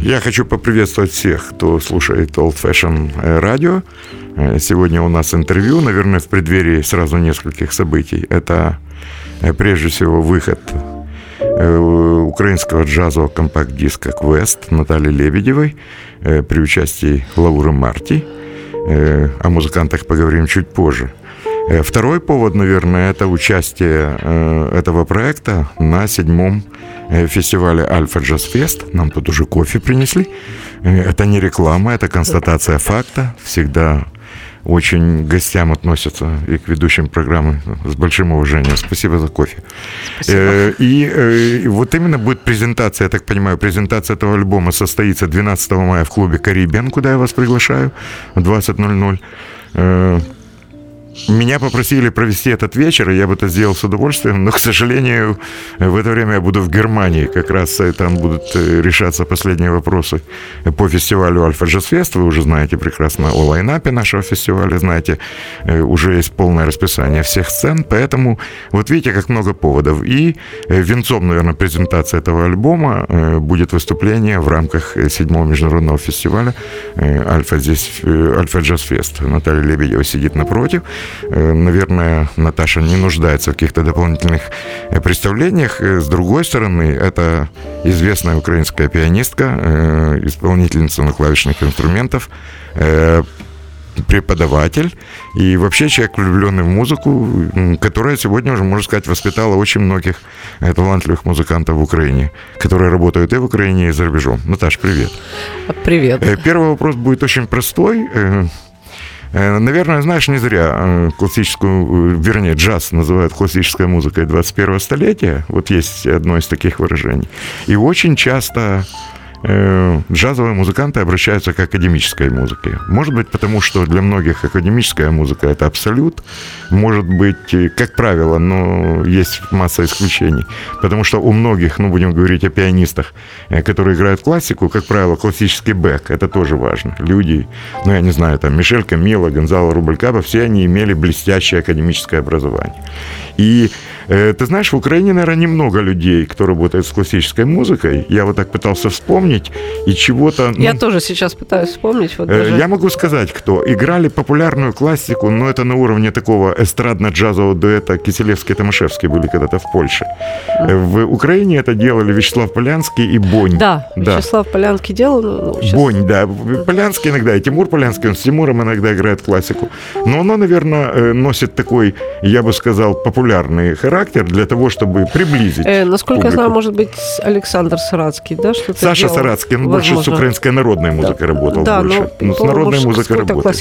Я хочу поприветствовать всех, кто слушает Old Fashion Radio. Сегодня у нас интервью, наверное, в преддверии сразу нескольких событий. Это прежде всего выход украинского джазового компакт-диска «Квест» Натальи Лебедевой при участии Лауры Марти. О музыкантах поговорим чуть позже. Второй повод, наверное, это участие этого проекта на седьмом фестивале Альфа Джаз Фест. Нам тут уже кофе принесли. Это не реклама, это констатация факта. Всегда очень к гостям относятся и к ведущим программы с большим уважением. Спасибо за кофе. Спасибо. И, и вот именно будет презентация, я так понимаю, презентация этого альбома состоится 12 мая в клубе «Карибен», куда я вас приглашаю в 20.00. Меня попросили провести этот вечер, и я бы это сделал с удовольствием, но, к сожалению, в это время я буду в Германии. Как раз там будут решаться последние вопросы по фестивалю Альфа Джаз Фест. Вы уже знаете прекрасно о лайнапе нашего фестиваля, знаете, уже есть полное расписание всех сцен, поэтому вот видите, как много поводов. И венцом, наверное, презентации этого альбома будет выступление в рамках седьмого международного фестиваля Альфа, здесь, Альфа Джаз Фест. Наталья Лебедева сидит напротив. Наверное, Наташа не нуждается в каких-то дополнительных представлениях. С другой стороны, это известная украинская пианистка, исполнительница на клавишных инструментов, преподаватель и вообще человек, влюбленный в музыку, которая сегодня уже, можно сказать, воспитала очень многих талантливых музыкантов в Украине, которые работают и в Украине, и за рубежом. Наташ, привет. Привет. Первый вопрос будет очень простой. Наверное, знаешь, не зря классическую, вернее, джаз называют классической музыкой 21 столетия. Вот есть одно из таких выражений. И очень часто джазовые музыканты обращаются к академической музыке. Может быть, потому что для многих академическая музыка – это абсолют. Может быть, как правило, но есть масса исключений. Потому что у многих, ну, будем говорить о пианистах, которые играют классику, как правило, классический бэк – это тоже важно. Люди, ну, я не знаю, там, Мишель Камила, Гонзало Рублькаба, все они имели блестящее академическое образование. И ты знаешь, в Украине, наверное, немного людей, кто работает с классической музыкой. Я вот так пытался вспомнить, и чего-то... Ну, я тоже сейчас пытаюсь вспомнить. Вот даже... Я могу сказать, кто. Играли популярную классику, но это на уровне такого эстрадно-джазового дуэта Киселевский и Томашевский были когда-то в Польше. Mm. В Украине это делали Вячеслав Полянский и Бонь. Да, да. Вячеслав Полянский делал. Ну, сейчас... Бонь, да. Полянский иногда, и Тимур Полянский, он с Тимуром иногда играет классику. Но оно, наверное, носит такой, я бы сказал, популярный характер для того, чтобы приблизить. Э, насколько публику. я знаю, может быть, Александр Сарацкий, да? Что Саша делал? Сарацкий, он Возможно. больше с украинской народной музыкой да. работал. Да, больше. Но, но с народной музыкой работал.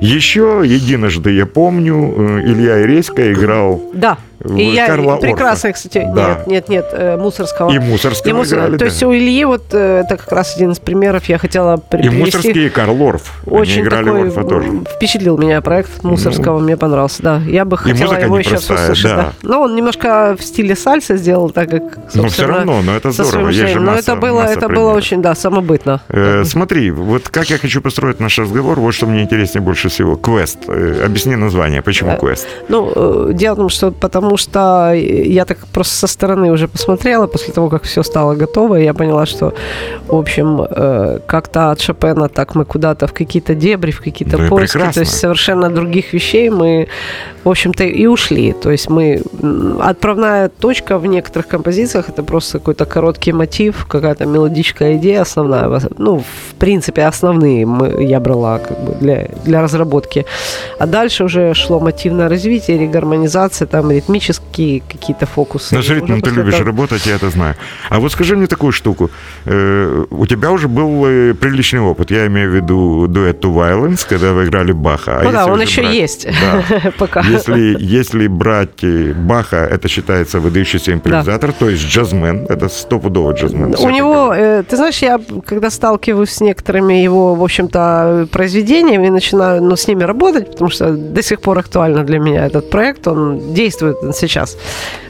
Еще единожды я помню, э, Илья Иреська играл да. И я Карла прекрасно, Орфа. кстати, да. нет, нет, нет, э, Мусорского. И Мусорского и Мусор... играли, То да. есть у Ильи вот э, это как раз один из примеров, я хотела привести. И Мусорский, и Карл Орф. Очень Они играли такой Орфа тоже. Впечатлил меня проект Мусорского, ну, мне понравился, да. Я бы хотела его еще услышать. Да. Да. Но он немножко в стиле сальса сделал, так как, Но все равно, но это здорово. Есть же но масса, это было, это примеров. было очень, да, самобытно. Э, смотри, вот как я хочу построить наш разговор, вот что мне интереснее больше всего. Квест. Э, объясни название, почему квест? Ну, дело в том, что потому что я так просто со стороны уже посмотрела, после того, как все стало готово, я поняла, что, в общем, э, как-то от Шопена так мы куда-то в какие-то дебри, в какие-то ну поиски, то есть совершенно других вещей мы, в общем-то, и ушли. То есть мы... Отправная точка в некоторых композициях это просто какой-то короткий мотив, какая-то мелодическая идея основная. Ну, в принципе, основные мы, я брала как бы для, для разработки. А дальше уже шло мотивное развитие, регармонизация, там, ритмическая технические какие-то фокусы. С ритмом ты любишь этого... работать, я это знаю. А вот скажи мне такую штуку. Э, у тебя уже был э, приличный опыт. Я имею в виду дуэт To Violence, когда вы играли Баха. А ну да, он еще брать... есть. Да. Пока. Если, если брать э, Баха, это считается выдающийся импровизатор, да. то есть джазмен. Это стопудово джазмен. У него, э, ты знаешь, я когда сталкиваюсь с некоторыми его, в общем-то, произведениями, начинаю ну, с ними работать, потому что до сих пор актуально для меня этот проект, он действует сейчас,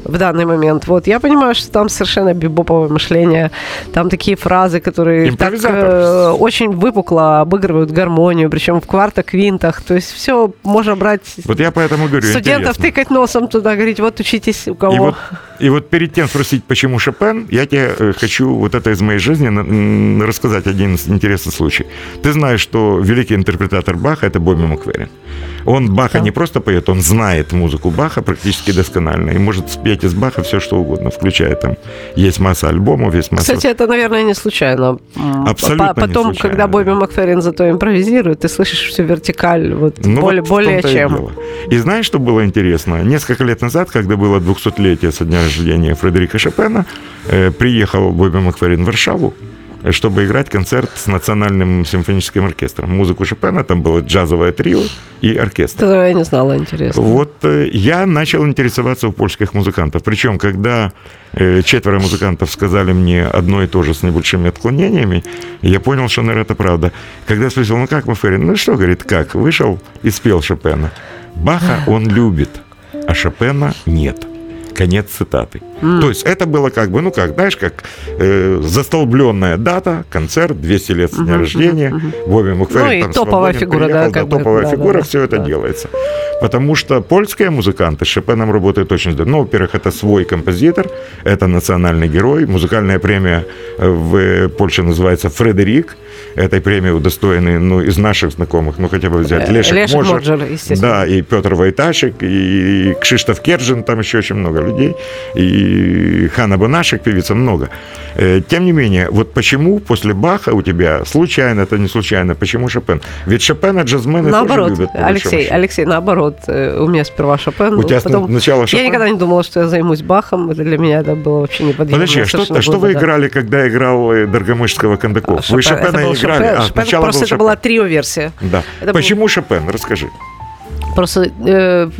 в данный момент. Вот, я понимаю, что там совершенно бибоповое мышление, там такие фразы, которые так э, очень выпукло обыгрывают гармонию, причем в квартах-квинтах, то есть все можно брать... Вот я поэтому говорю, Студентов интересно. тыкать носом туда, говорить, вот учитесь у кого. И вот, и вот перед тем спросить, почему Шопен, я тебе э, хочу вот это из моей жизни рассказать один интересный случай. Ты знаешь, что великий интерпретатор Баха – это Бобби Макверин. Он Баха да. не просто поет, он знает музыку Баха практически досконально и может спеть из Баха все, что угодно, включая там, есть масса альбомов, есть масса... Кстати, это, наверное, не случайно. Абсолютно Потом, не случайно, когда Бобби да. Макферрин зато импровизирует, ты слышишь всю вертикаль, вот ну, более, вот более чем. И, и знаешь, что было интересно? Несколько лет назад, когда было 200-летие со дня рождения Фредерика Шопена, э, приехал Бобби Макферрин в Варшаву, чтобы играть концерт с Национальным симфоническим оркестром. Музыку Шопена, там было джазовое трио и оркестр. Это я не знала, интересно. Вот э, я начал интересоваться у польских музыкантов. Причем, когда э, четверо музыкантов сказали мне одно и то же с небольшими отклонениями, я понял, что, наверное, это правда. Когда я спросил, ну как Маферин? Ну что, говорит, как? Вышел и спел Шопена. Баха он любит, а Шопена нет. Конец цитаты. Mm. То есть это было как бы, ну как, знаешь, как э, застолбленная дата, концерт, 200 лет с дня uh-huh, рождения, uh-huh. Бобби Макферрин ну, там топовая фигура, приехал, да, да, топовая бы, фигура, да, да, все да, это да. делается. Потому что польские музыканты с Шопеном работают очень здорово. Ну, во-первых, это свой композитор, это национальный герой, музыкальная премия в Польше называется «Фредерик», этой премии удостоены, ну, из наших знакомых, ну, хотя бы взять э, Лешек, Лешек Можер, Моджер, естественно. Да, и Петр Войташек, и Кшиштоф Кержин, там еще очень много людей, и Хана Бонашек, певица, много. Э, тем не менее, вот почему после Баха у тебя, случайно, это не случайно, почему Шопен? Ведь Шопена джазмены наоборот, тоже любят. Алексей, Алексей, наоборот, э, у меня сперва Шопен. У тебя потом... сначала Шопен? Я никогда не думала, что я займусь Бахом, это для меня это было вообще неподъемно. Подожди, а что, что вы да. играли, когда играл Доргомышского Кондаков? Шопен, вы Шопена играли? Шопен, а, Шопен, просто это Шопен. была трио-версия. Да. Это Почему был... Шопен? Расскажи. Просто э,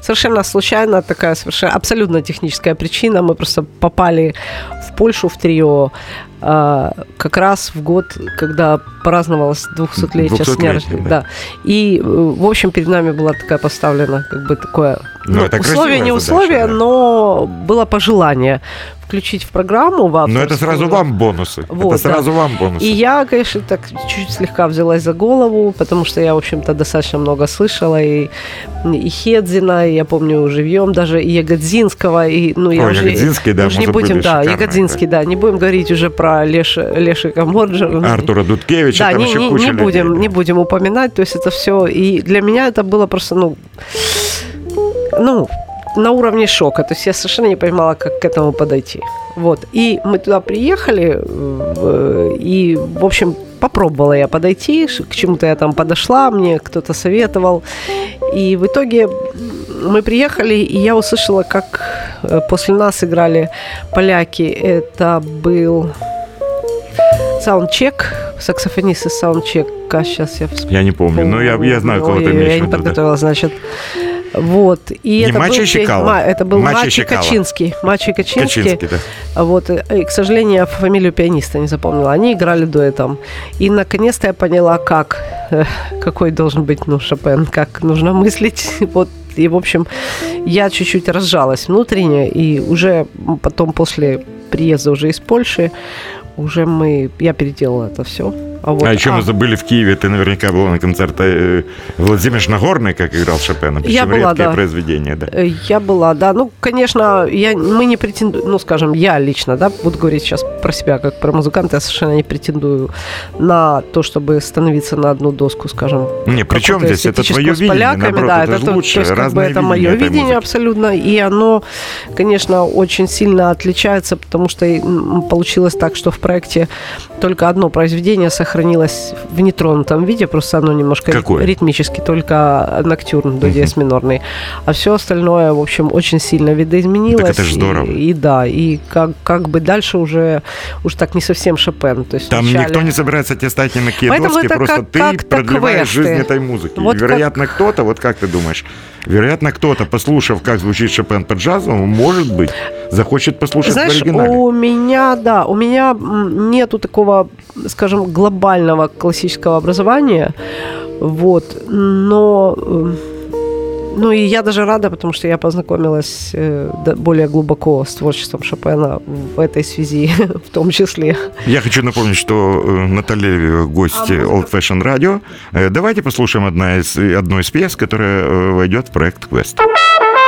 совершенно случайно такая совершенно абсолютно техническая причина. Мы просто попали в Польшу в трио э, как раз в год, когда праздновалось 200-летие с дня рождения. Да. да. И, э, в общем, перед нами была такая поставлена, как бы такое ну, ну, условие, не условие, да. но было пожелание включить в программу в Но это сразу вам бонусы. Вот, это сразу да. вам бонусы. И я, конечно, так чуть-чуть слегка взялась за голову, потому что я, в общем-то, достаточно много слышала и, и Хедзина, и я помню живьем даже, и Ягодзинского, и, ну, я Ой, уже, Ягодзинский, да, уже не будем, да, Ягодзинский, да, не будем говорить уже про Леш, Лешика Морджера. Артура Дудкевича, да, там не, еще не, куча не людей, будем, не будем упоминать, то есть это все, и для меня это было просто, ну, ну, на уровне шока. То есть я совершенно не понимала, как к этому подойти. Вот. И мы туда приехали, и, в общем, попробовала я подойти, к чему-то я там подошла, мне кто-то советовал. И в итоге мы приехали, и я услышала, как э, после нас играли поляки. Это был саундчек, саксофонист из саундчека. Сейчас я вспомню. Я не помню, но я, я знаю, кого ты имеешь Я не подготовила, значит. Вот. И не это Мачо был, Чикало. Это был Мачо, Мачо Качинский. Мачо Качинский. Качинский да. Вот. И, к сожалению, фамилию пианиста не запомнила. Они играли дуэтом. И наконец-то я поняла, как, э, какой должен быть ну, Шопен, как нужно мыслить. Вот. И, в общем, я чуть-чуть разжалась внутренне. И уже потом, после приезда уже из Польши, уже мы, я переделала это все. А, вот, а еще а. мы забыли в Киеве, ты наверняка была на концерте э, Владимир Нагорный, как играл Шопена. Я была, редкие да. произведения, да. Э, я была, да. Ну, конечно, я, мы не претендуем, ну, скажем, я лично, да, буду говорить сейчас про себя, как про музыканта, я совершенно не претендую на то, чтобы становиться на одну доску, скажем. Не, при чем здесь? Это твое видение, поляками, наоборот, да, это, это лучше. То есть, как бы, это мое видение музыки. абсолютно, и оно, конечно, очень сильно отличается, потому что получилось так, что в проекте только одно произведение сохранилось сохранилось в нетронутом виде, просто оно немножко Какое? ритмически, только ноктюрн до диез минорный. А все остальное, в общем, очень сильно видоизменилось. Так это ж здорово. И, и да, и как, как бы дальше уже, уж так не совсем Шопен. То есть Там вначале- никто не собирается тебе ставить ни на какие Поэтому доски, это просто как- ты как-то продлеваешь квесты. жизнь этой музыки. Вот вероятно, кто-то, вот как ты думаешь, вероятно, кто-то, послушав, как звучит Шопен по джазовому, может быть, захочет послушать в Знаешь, оригинале. у меня, да, у меня нету такого, скажем, глобального классического образования, вот, но, ну и я даже рада, потому что я познакомилась э, более глубоко с творчеством Шопена в этой связи, в том числе. Я хочу напомнить, что э, Наталья гость Old Fashion Radio. Э, Давайте послушаем одна из, одну из пьес, которая войдет в проект Quest.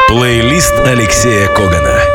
Плейлист Алексея Когана.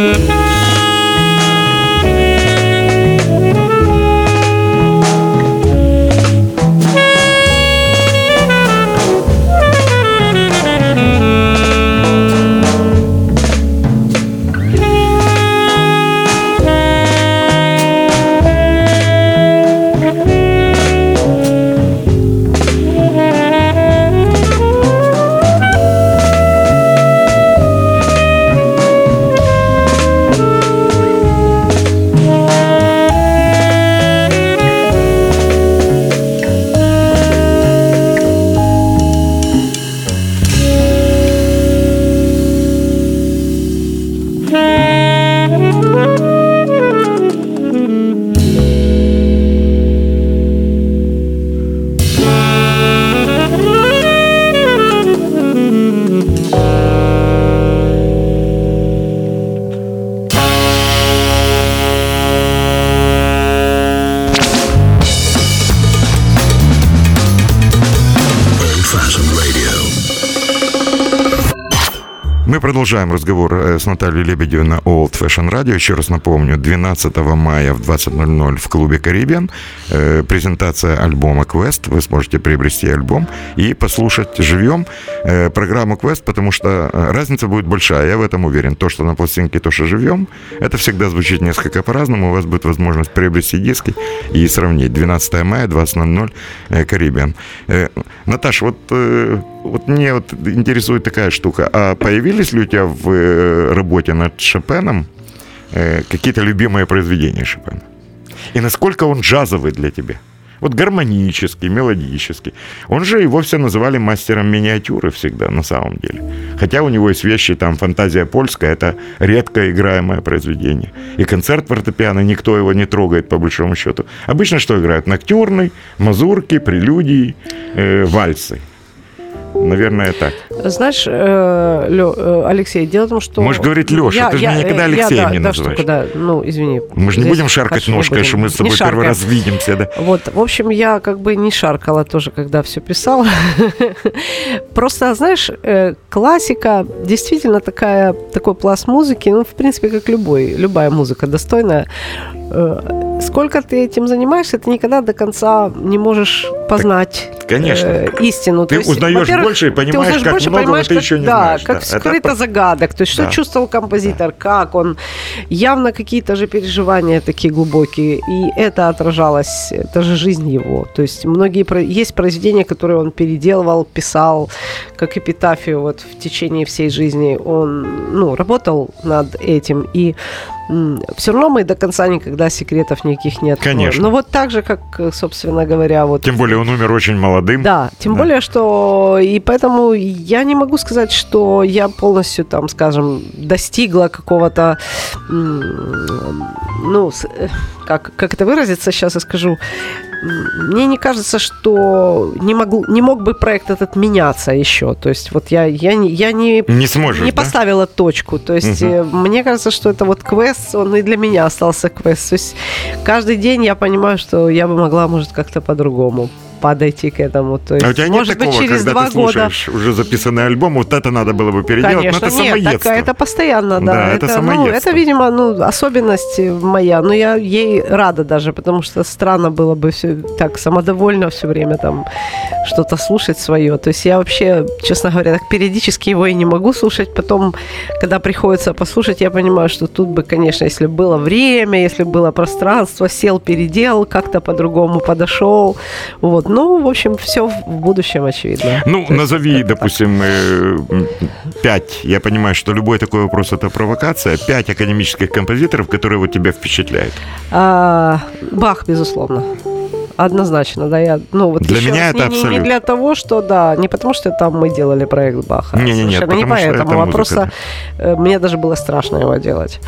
mm. Продолжаем разговор э, с Натальей Лебедевой на Old Fashion Radio. Еще раз напомню, 12 мая в 20.00 в клубе «Карибиан» э, презентация альбома «Квест». Вы сможете приобрести альбом и послушать живьем э, программу «Квест», потому что разница будет большая, я в этом уверен. То, что на пластинке, то, что живьем, это всегда звучит несколько по-разному. У вас будет возможность приобрести диски и сравнить. 12 мая, 20.00 «Карибиан». Наташа, вот вот мне вот интересует такая штука. А появились ли у тебя в э, работе над Шопеном э, какие-то любимые произведения Шопена? И насколько он джазовый для тебя? Вот гармонический, мелодический. Он же его все называли мастером миниатюры всегда, на самом деле. Хотя у него есть вещи, там, «Фантазия польская» — это редко играемое произведение. И концерт фортепиано, никто его не трогает, по большому счету. Обычно что играют? Ноктюрный, мазурки, прелюдии, э, вальсы. Наверное, так. Знаешь, э, Лё, э, Алексей, дело в том, что... Можешь говорить Леша, я, ты же я, никогда Алексеем я, не да, называешь. Штука, да, ну, извини. Мы же не будем шаркать ножкой, что мы с тобой первый раз видимся, да? Вот, в общем, я как бы не шаркала тоже, когда все писала. Просто, знаешь, э, классика действительно такая, такой пласт музыки, ну, в принципе, как любой, любая музыка достойная сколько ты этим занимаешься, ты никогда до конца не можешь познать так, конечно. Э, истину. Ты есть, узнаешь больше и понимаешь, как больше, много, понимаешь, ты как, еще не да, знаешь. Как да, скрыто это... загадок. То есть, да. что чувствовал композитор, да. как он. Явно какие-то же переживания такие глубокие. И это отражалось, это же жизнь его. То есть, многие есть произведения, которые он переделывал, писал, как эпитафию вот в течение всей жизни. Он, ну, работал над этим. И все равно мы до конца никогда секретов никаких не откроем. Конечно. Но вот так же, как, собственно говоря, вот... Тем более он умер очень молодым. Да, тем да. более, что... И поэтому я не могу сказать, что я полностью, там, скажем, достигла какого-то... Ну, э, как, как это выразиться, сейчас я скажу мне не кажется, что не, могу, не мог бы проект этот меняться еще. То есть вот я, я, не, я не, не, сможешь, не да? поставила точку. То есть угу. мне кажется, что это вот квест, он и для меня остался квест. То есть каждый день я понимаю, что я бы могла, может, как-то по-другому подойти к этому. То есть, а у тебя может нет такого, быть, через когда два ты слушаешь года... уже записанный альбом, вот это надо было бы переделать, Конечно, но это нет, самоедство. Так, это постоянно, да. да это, это, ну, это, видимо, ну, особенность моя, но я ей рада даже, потому что странно было бы все так самодовольно все время там что-то слушать свое. То есть я вообще, честно говоря, так периодически его и не могу слушать, потом, когда приходится послушать, я понимаю, что тут бы, конечно, если было время, если было пространство, сел, переделал, как-то по-другому подошел, вот. Ну, в общем, все в будущем очевидно. Ну, То назови, есть, допустим, э, пять. Я понимаю, что любой такой вопрос это провокация. Пять академических композиторов, которые вот тебя впечатляют. А, Бах, безусловно однозначно, да, я, ну вот для меня раз, это не, абсолютно. не для того, что, да, не потому что там мы делали проект Баха, не, не, нет, не поэтому, а просто э, мне даже было страшно его делать.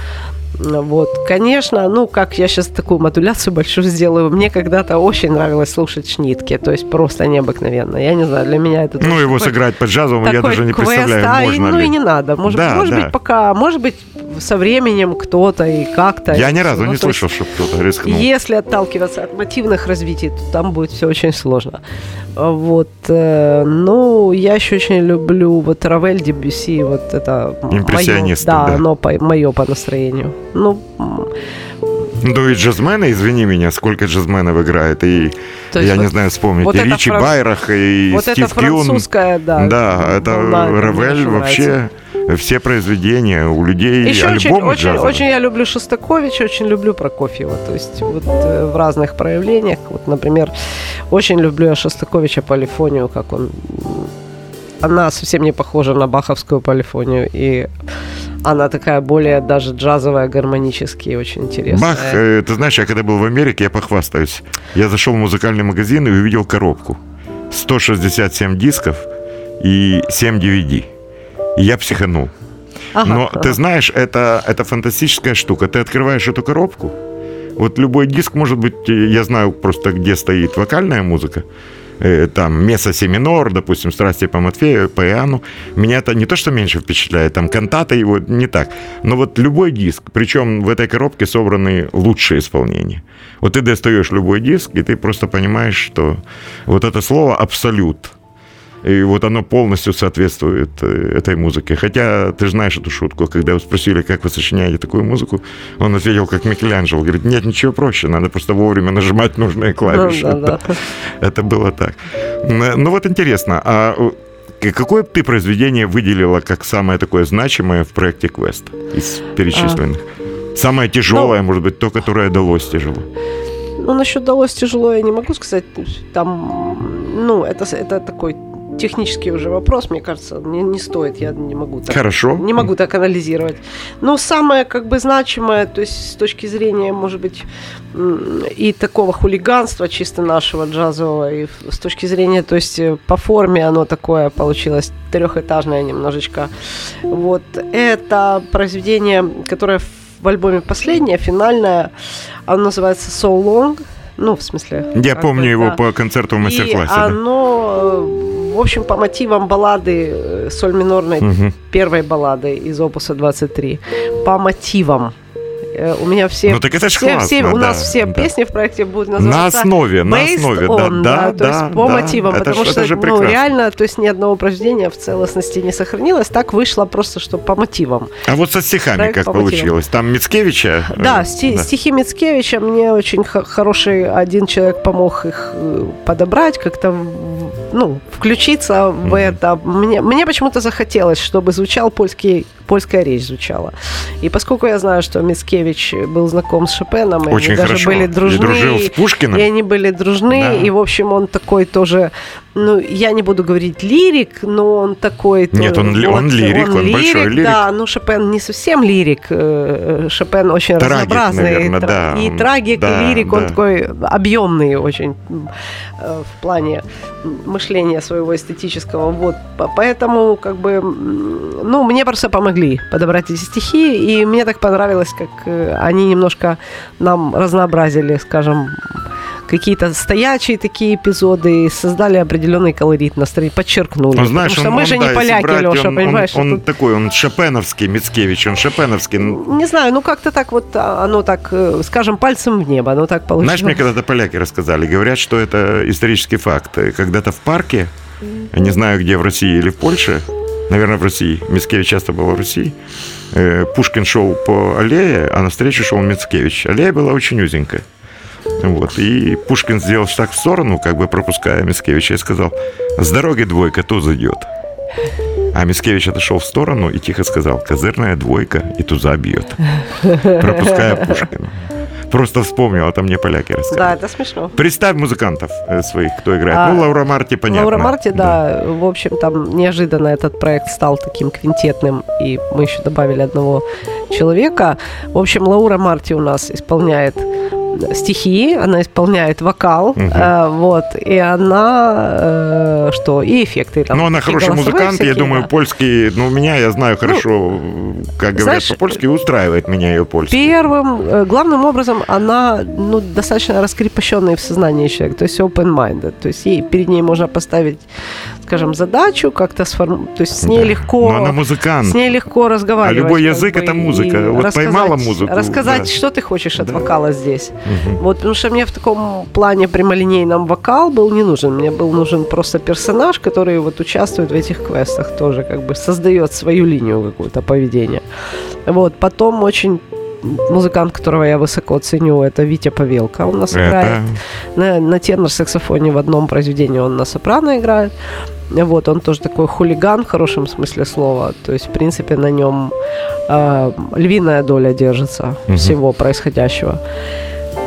Вот, конечно, ну, как я сейчас такую модуляцию большую сделаю, мне когда-то очень нравилось слушать Шнитки, то есть просто необыкновенно. Я не знаю, для меня это... Ну, его сыграть под джазовым я даже не квест, представляю, а, можно Ну, ли. и не надо. Может, да, может да. быть, пока, может быть, со временем кто-то и как-то. Я ни разу Ну, не слышал, чтобы кто-то рискнул. Если отталкиваться от мотивных развитий, то там будет все очень сложно. Вот, э, ну, я еще очень люблю вот Равель Дебюси, вот это Импрессионисты, моё, да, да. оно по, мое по настроению. Ну, Ну и джазмены, извини меня, сколько джазменов играет. И то я вот, не знаю, вспомнить. вот и это Ричи фран- Байрах, и вот это Стив Кюн. французская, да. Да, это волна, мне Равель очень вообще все произведения у людей, Еще очень, альбомы очень, джазовые. очень я люблю Шостаковича, очень люблю Прокофьева. То есть вот э, в разных проявлениях. Вот, например, очень люблю я Шостаковича полифонию, как он... Она совсем не похожа на баховскую полифонию. И она такая более даже джазовая, гармонически очень интересная. Бах, э, ты знаешь, я когда был в Америке, я похвастаюсь. Я зашел в музыкальный магазин и увидел коробку. 167 дисков и 7 DVD. И я психанул. Ага, Но ага. ты знаешь, это, это фантастическая штука. Ты открываешь эту коробку, вот любой диск может быть, э, я знаю просто, где стоит вокальная музыка, там меса си минор, допустим, страсти по Матфею, по Иоанну. Меня это не то, что меньше впечатляет, там кантата его не так. Но вот любой диск, причем в этой коробке собраны лучшие исполнения. Вот ты достаешь любой диск, и ты просто понимаешь, что вот это слово абсолют. И вот оно полностью соответствует э, этой музыке. Хотя ты же знаешь эту шутку, когда его спросили, как вы сочиняете такую музыку, он ответил, как Микеланджело. Говорит, нет, ничего проще, надо просто вовремя нажимать нужные клавиши. Ну, да, да. Это было так. Ну вот интересно, а э, какое ты произведение выделила как самое такое значимое в проекте Quest из перечисленных? Самое тяжелое, Ну, может быть, то, которое далось тяжело. Ну, насчет далось тяжело, я не могу сказать. Там, ну, это, это такой технический уже вопрос, мне кажется, не, не стоит, я не могу так. Хорошо. Не могу так анализировать. Но самое как бы значимое, то есть с точки зрения, может быть, и такого хулиганства чисто нашего джазового, и с точки зрения, то есть э, по форме оно такое получилось трехэтажное немножечко. Вот это произведение, которое в альбоме последнее, финальное, оно называется So Long. Ну, в смысле... Я помню его да. по концерту в И мастер-классе. да. оно, э, в общем, по мотивам баллады э, соль минорной Мгм. первой баллады из опуса 23 по мотивам. Э, У меня все, Ну, так это ж все, классно, все- у да, нас все да. песни в проекте будут На называться основе, на основе, on, да, да, то есть да, по да. мотивам, Это потому ж- что ну, реально, то есть ни одного произведения в целостности не сохранилось, так вышло просто, что по мотивам. А вот со стихами Проект как по мотивам. получилось? Там Мицкевича? э, Да, сти- стихи Мицкевича мне очень хороший один человек помог их э, подобрать, как-то в- ну, включиться в Мгм. это. Мне, мне почему-то захотелось, чтобы звучал польский, польская речь звучала. И поскольку я знаю, что Мицкевич был знаком с Шопеном, и Очень они даже хорошо. были И дружны, дружил с Пушкиным? и они были дружны, Да. и, в общем, он такой тоже, ну, я не буду говорить лирик, но он такой... Нет, он ли- он лирик, он большой лирик. Да, ну, Шопен не совсем лирик, э, Шопен очень Трагик, разнообразный. наверное, Тра- да, И он- трагик, да, и лирик, он да. такой объемный очень э, в плане мышления своего эстетического. Вот, по- поэтому, как бы, ну, мне просто помогли подобрать эти стихи, и мне так понравилось, как э, они немножко нам разнообразили, скажем, какие-то стоячие такие эпизоды, создали определенный колорит настроение, подчеркнули. Ну, знаешь, Потому что он, мы он, же да, не поляки, брать, Леша, он, понимаешь? Он, он тут- такой, он шопеновский, Мицкевич, он шопеновский. Ну, Не знаю, ну как-то так вот, а, оно так, э, скажем, пальцем в небо, оно так получилось. Знаешь, мне когда-то поляки рассказали, говорят, что это исторический факт. Когда-то в парке, не знаю, где, в России или в Польше, наверное, в России, Мицкевич часто был в России, э, Пушкин шел по аллее, а навстречу шел Мицкевич. Аллея была очень узенькая. Вот. И Пушкин сделал шаг в сторону, как бы пропуская Мицкевича, и сказал, с дороги двойка, туз идет. А Мицкевич отошел в сторону и тихо сказал, козырная двойка и туза бьет. Пропуская Пушкина. Просто вспомнил, это мне поляки рассказали. Да, это смешно. Представь музыкантов э, своих, кто играет. А, ну, Лаура Марти, понятно. Лаура Марти, да, в общем, там неожиданно этот проект стал таким квинтетным, и мы еще добавили одного человека. В общем, Лаура Марти у нас исполняет стихи, она исполняет вокал, угу. э, вот, и она э, что, и эффекты. Там, ну, она хороший музыкант, всякие, я думаю, да. польский, ну, меня, я знаю хорошо, ну, как говорят по-польски, устраивает меня ее польский. Первым, э, главным образом, она, ну, достаточно раскрепощенная в сознании человек, то есть open-minded, то есть ей, перед ней можно поставить, скажем, задачу, как-то сформ... то есть с ней да. легко... Но она музыкант. С ней легко разговаривать. А любой язык – это музыка. Вот поймала музыку. Рассказать, да. что ты хочешь от да. вокала здесь. Угу. Вот, потому что мне в таком плане прямолинейном вокал был не нужен. Мне был нужен просто персонаж, который вот участвует в этих квестах тоже, как бы создает свою линию какую-то поведения. Вот, потом очень музыкант, которого я высоко ценю, это Витя Павелко. Он нас это... играет на, на тенор-саксофоне в одном произведении, он на сопрано играет. Вот, он тоже такой хулиган в хорошем смысле слова. То есть, в принципе, на нем э, львиная доля держится угу. всего происходящего.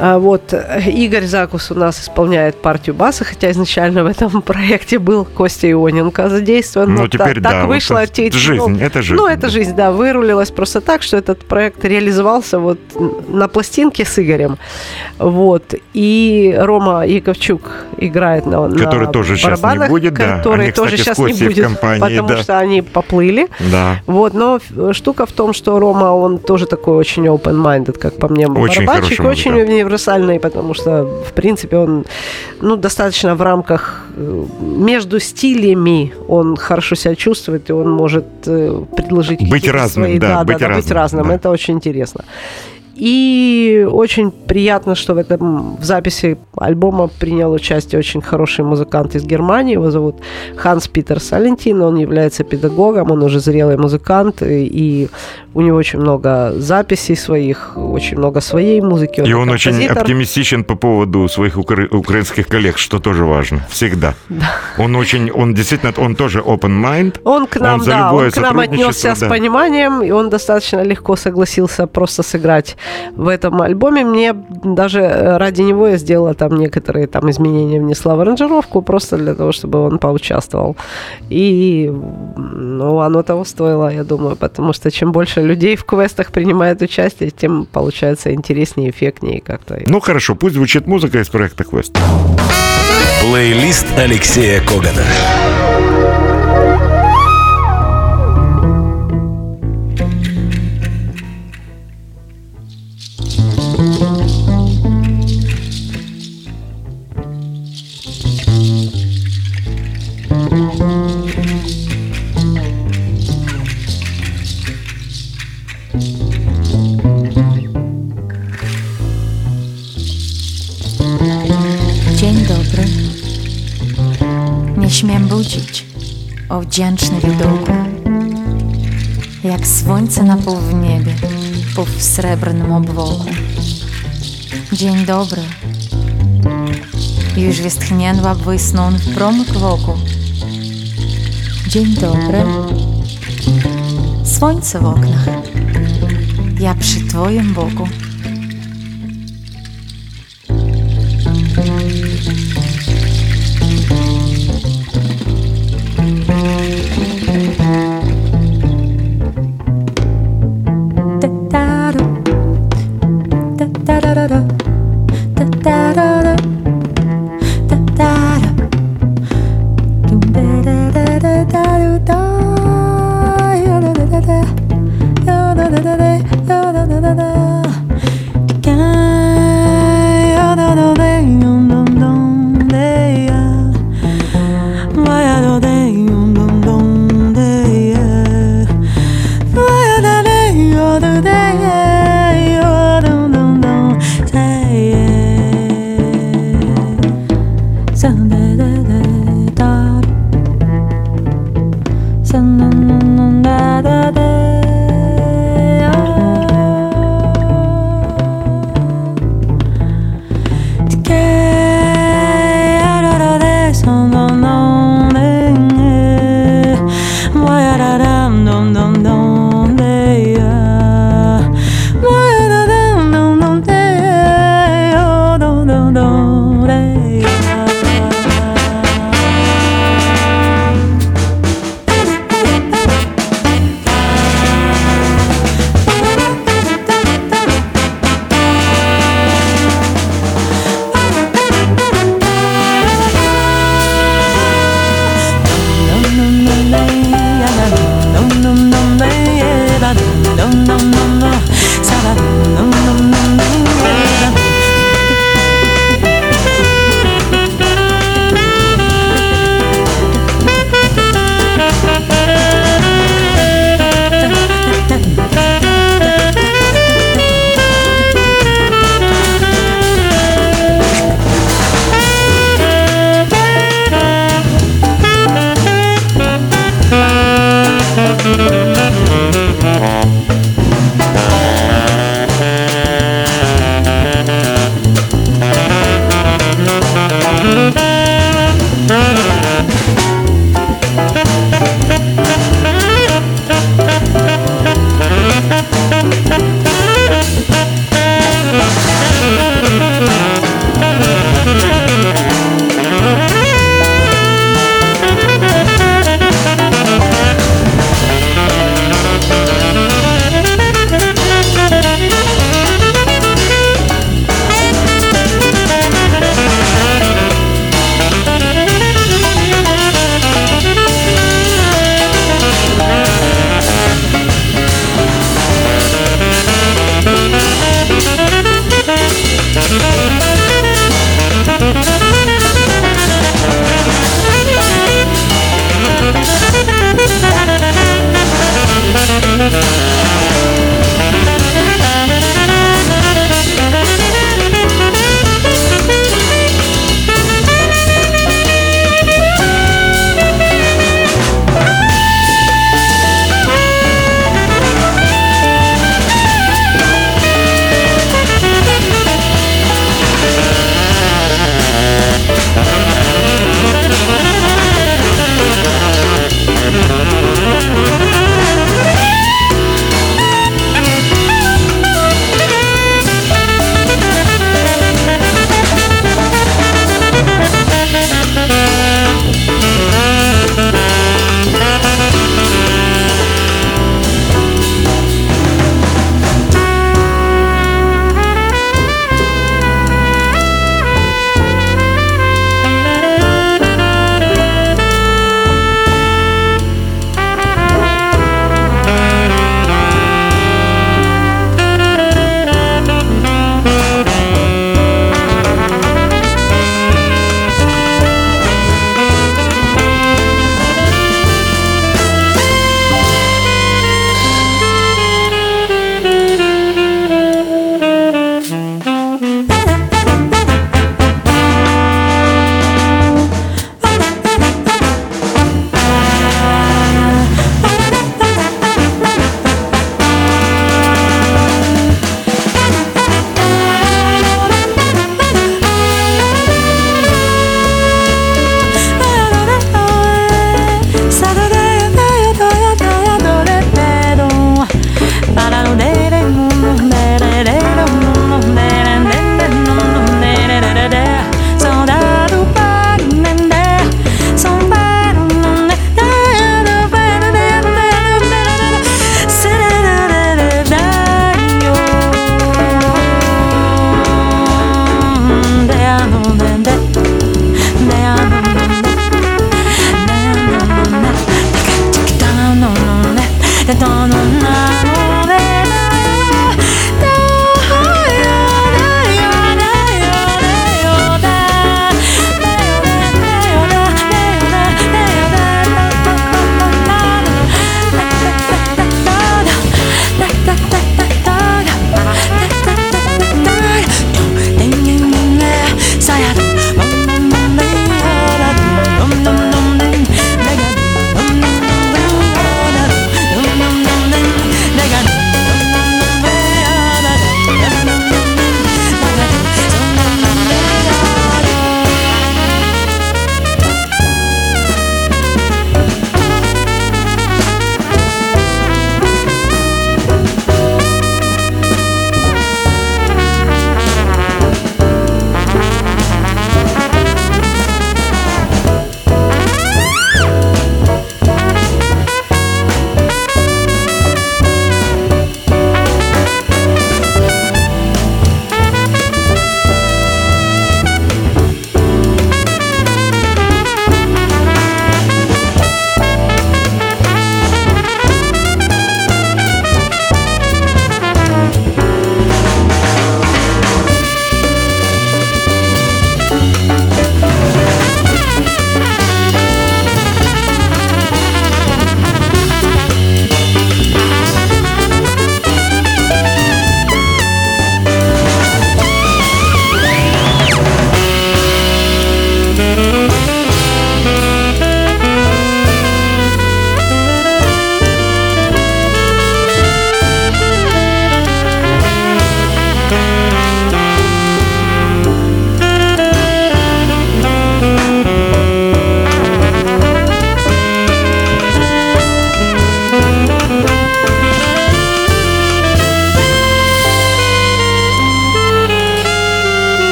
А, вот Игорь Закус у нас исполняет партию баса, хотя изначально в этом проекте был Костя Ионенко задействован. Ну, теперь так, да. Так вышло. Вот это жизнь, это жизнь. Ну, это жизнь, да, вырулилось просто так, что этот проект реализовался вот на пластинке с Игорем. Вот. И Рома Яковчук играет на, который на тоже сейчас не будет, да. Который они, тоже сейчас не будет, компании, потому да. что они поплыли. Да. Вот, но штука в том, что Рома, он тоже такой очень open-minded, как по мне, очень барабанщик, очень универсальный, потому что, в принципе, он ну, достаточно в рамках э, между стилями он хорошо себя чувствует, и он может э, предложить быть разным, свои, да, да, быть, да, разным, быть разным. Да. Это очень интересно. И очень приятно, что в этом в записи альбома принял участие очень хороший музыкант из Германии. Его зовут Ханс Питер Салентин. Он является педагогом, он уже зрелый музыкант, и у него очень много записей своих, очень много своей музыки. Он и он очень оптимистичен по поводу своих укра- украинских коллег, что тоже важно. Всегда. Да. Он очень, он действительно, он тоже open mind. Он к нам, он за да, он к нам отнесся да. с пониманием, и он достаточно легко согласился просто сыграть в этом альбоме. Мне даже э, ради него я сделала там некоторые там изменения, внесла в аранжировку, просто для того, чтобы он поучаствовал. И ну, оно того стоило, я думаю, потому что чем больше людей в квестах принимает участие, тем получается интереснее, эффектнее как-то. Ну хорошо, пусть звучит музыка из проекта Квест. Плейлист Алексея Когана. Budzić, o wdzięczny widoku. Jak słońce na pół w niebie, pół w srebrnym obwoku. Dzień dobry. Już westchnięła wysnął w promyk. Dzień dobry. Słońce w oknach. Ja przy twoim boku.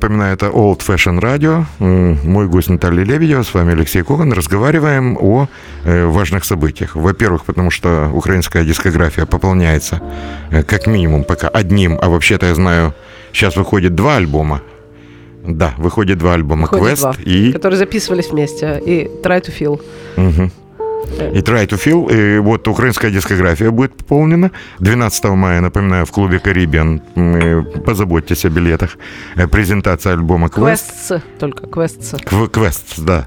Напоминаю, это Old Fashion Radio. Мой гость Наталья Лебедева, с вами Алексей Коган. Разговариваем о э, важных событиях. Во-первых, потому что украинская дискография пополняется э, как минимум пока одним, а вообще-то я знаю, сейчас выходит два альбома. Да, выходит два альбома Выходит Quest два, и которые записывались вместе. И Try to Feel. Мгм. И Try to Feel. И вот украинская дискография будет пополнена. 12 мая, напоминаю, в клубе. М, э, Позаботьтесь о билетах. Э, Презентация альбома Quest. Quests только, Quests. Кв- Quest, да.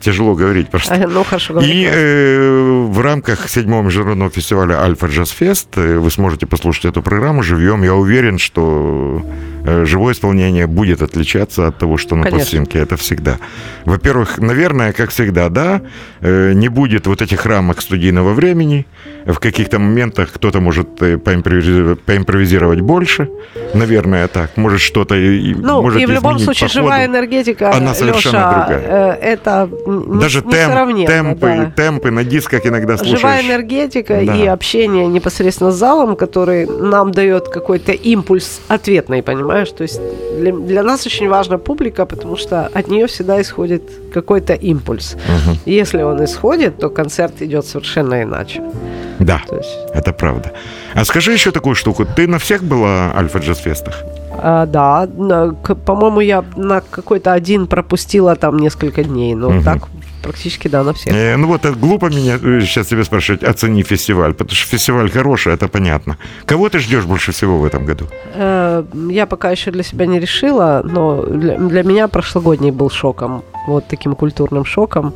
Тяжело говорить просто. А, ну, хорошо, И э, в рамках седьмого международного фестиваля Альфа Джаз Фест э, вы сможете послушать эту программу живьем. Я уверен, что э, живое исполнение будет отличаться от того, что на Конечно. пластинке. Это всегда. Во-первых, наверное, как всегда, да, э, не будет вот этих рамок студийного времени. В каких-то моментах кто-то может э, поимпровизи- поимпровизировать больше. Наверное, так. Может что-то Ну, может и в любом случае по ходу. живая энергетика, Она совершенно Лёша, другая. э, это Даже темп, несравненно, темпы, да. темпы на дисках иногда слушаешь. Живая энергетика Да. и общение непосредственно с залом, который нам дает какой-то импульс ответный, понимаешь? То есть для, для нас очень важна публика, потому что от нее всегда исходит какой-то импульс. Мгм. Если он исходит, то концерт идет совершенно иначе. Да, То есть, это правда. А скажи еще такую штуку. Ты на всех была Альфа Джаз Фестах? а, да, по-моему, я на какой-то один пропустила там несколько дней, но Мгм. так практически да, на всех. Э, ну вот это глупо меня сейчас тебе спрашивать, оцени фестиваль, потому что фестиваль хороший, это понятно. Кого ты ждешь больше всего в этом году? Э, Я пока еще для себя не решила, но для, для меня прошлогодний был шоком. Вот таким культурным шоком.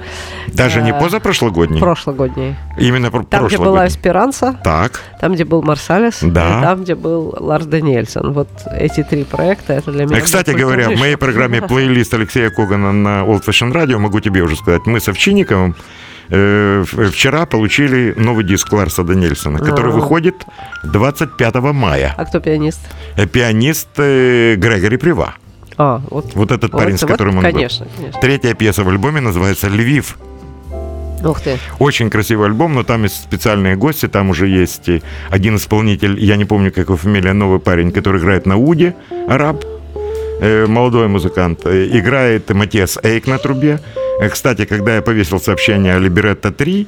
Даже не Э, позапрошлогодний? Прошлогодний. Именно про Там, где была. Эсперанца, Так, там, где был Марсалес, Да. и там, где был Ларс Даниэльсон. Вот эти три проекта, это для меня... Э, Кстати говоря, в моей программе плейлист Алексея Когана на Old Fashion Radio, могу тебе уже сказать, мы с Овчинниковым э, вчера получили новый диск Ларса Даниэльсона, который А. выходит 25 мая. А кто пианист? Пианист Грегори Прива. А, вот. Вот этот парень, вот- с вот, которым он был. Конечно, конечно. Третья пьеса в альбоме называется «Львив». Ух ты. Очень красивый альбом, но там есть специальные гости. Там уже есть один исполнитель, я не помню, как его фамилия, новый парень, который играет на уде, араб, э, молодой музыкант. Э, Играет Матиас Эйк на трубе. Э, Кстати, когда я повесил сообщение о Либеретто 3, э,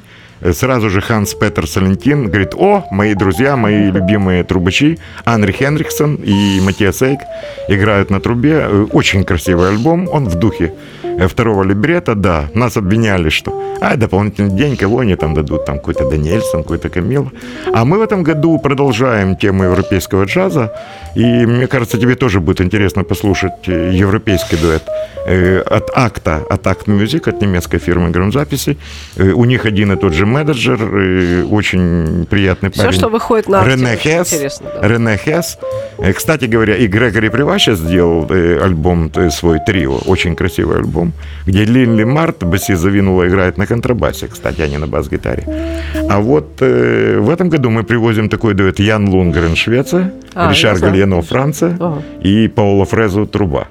сразу же Ханс Петер Салентин говорит, о, мои друзья, мои любимые трубачи, Анри Хенриксон и Матиас Эйк играют на трубе. Э, Очень красивый альбом, он в духе э, второго либрета, да, нас обвиняли, что а, дополнительный день, кого они там дадут, там какой-то Даниэльсон, какой-то Камил. А мы в этом году продолжаем тему европейского джаза, и мне кажется, тебе тоже будет интересно послушать э, европейский дуэт э, от Акта, от Act Music, от немецкой фирмы грамзаписи. Э, У них один и тот же менеджер, э, очень приятный Все, парень. что выходит на Рене интересно. да. Рене Хесс. Э, Кстати говоря, и Грегори Прива сейчас сделал э, альбом э, свой трио, очень красивый альбом, где Линли Март, басист Завинула, играет на контрабасе, кстати, а не на бас-гитаре. А вот э, в этом году мы привозим такой дуэт Ян Лунгрен, Швеция, А, Ришар. Гальяно, Франция Ага. и Паоло Фрезо, Труба.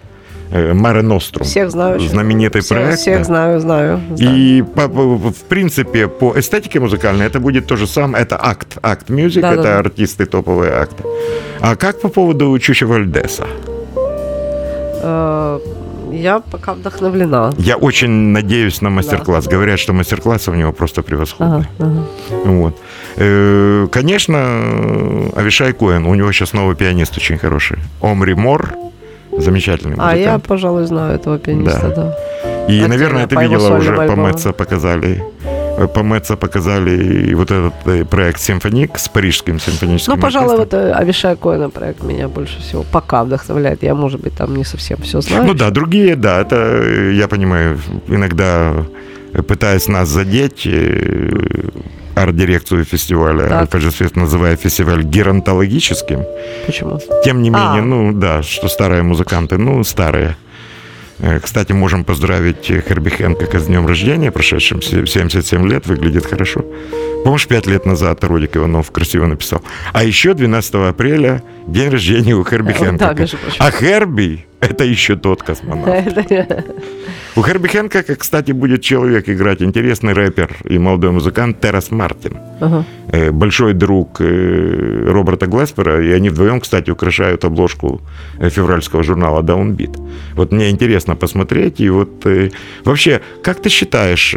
Э, Маре Нострум. Всех знаю. Знаменитый Всех- проект. Всех да. знаю, знаю. знаю. И по- в принципе по эстетике музыкальной это будет то же самое. Это акт, акт мюзик, Да, да, это да. артисты топовые акты. А как по поводу Чуча Вальдеса? Я пока вдохновлена. Я очень надеюсь на мастер-класс. Говорят, что мастер-классы у него просто превосходные. Ага, ага. Вот. Э, Конечно, Авишай Коэн, у него сейчас новый пианист очень хороший. Омри Мор, замечательный А я, музыкант. пожалуй, знаю этого пианиста, Да. да. И, Отдельно наверное, его видела уже, по. Мэтца показали. По Мэтца показали и вот этот э, проект «Симфоник» с парижским симфоническим Ну, пожалуй, оркестром. вот э, Авишай Коэна проект меня больше всего пока вдохновляет. Я, может быть, там не совсем все знаю. Ну да, другие, да, это, э, я понимаю, иногда пытаясь нас задеть, арт-дирекцию фестиваля Так. Альфа Джаз называя фестиваль геронтологическим. Почему? Тем не менее, А. ну да, что старые музыканты, ну старые. Э, Кстати, можем поздравить э, Херби Хэнкока с днем рождения, прошедшим се- 77 лет, выглядит хорошо. Помнишь, пять лет назад Родик Иванов красиво написал. А еще 12 апреля день рождения у Херби Э, да. А Херби это еще тот космонавт. У Херби Хэнкока, кстати, будет человек играть, интересный рэпер и молодой музыкант Террас Мартин. Ага. Э, Большой друг э, Роберта Глеспера, и они вдвоем, кстати, украшают обложку э, февральского журнала Downbeat. Вот мне интересно посмотреть, и вот вообще, как ты считаешь,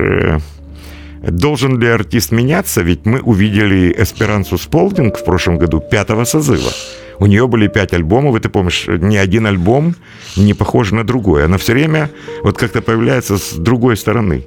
должен ли артист меняться? Ведь мы увидели Эсперансу Сполдинг в прошлом году, пятого созыва. У нее были пять альбомов, и ты помнишь, ни один альбом не похож на другой. Она все время вот как-то появляется с другой стороны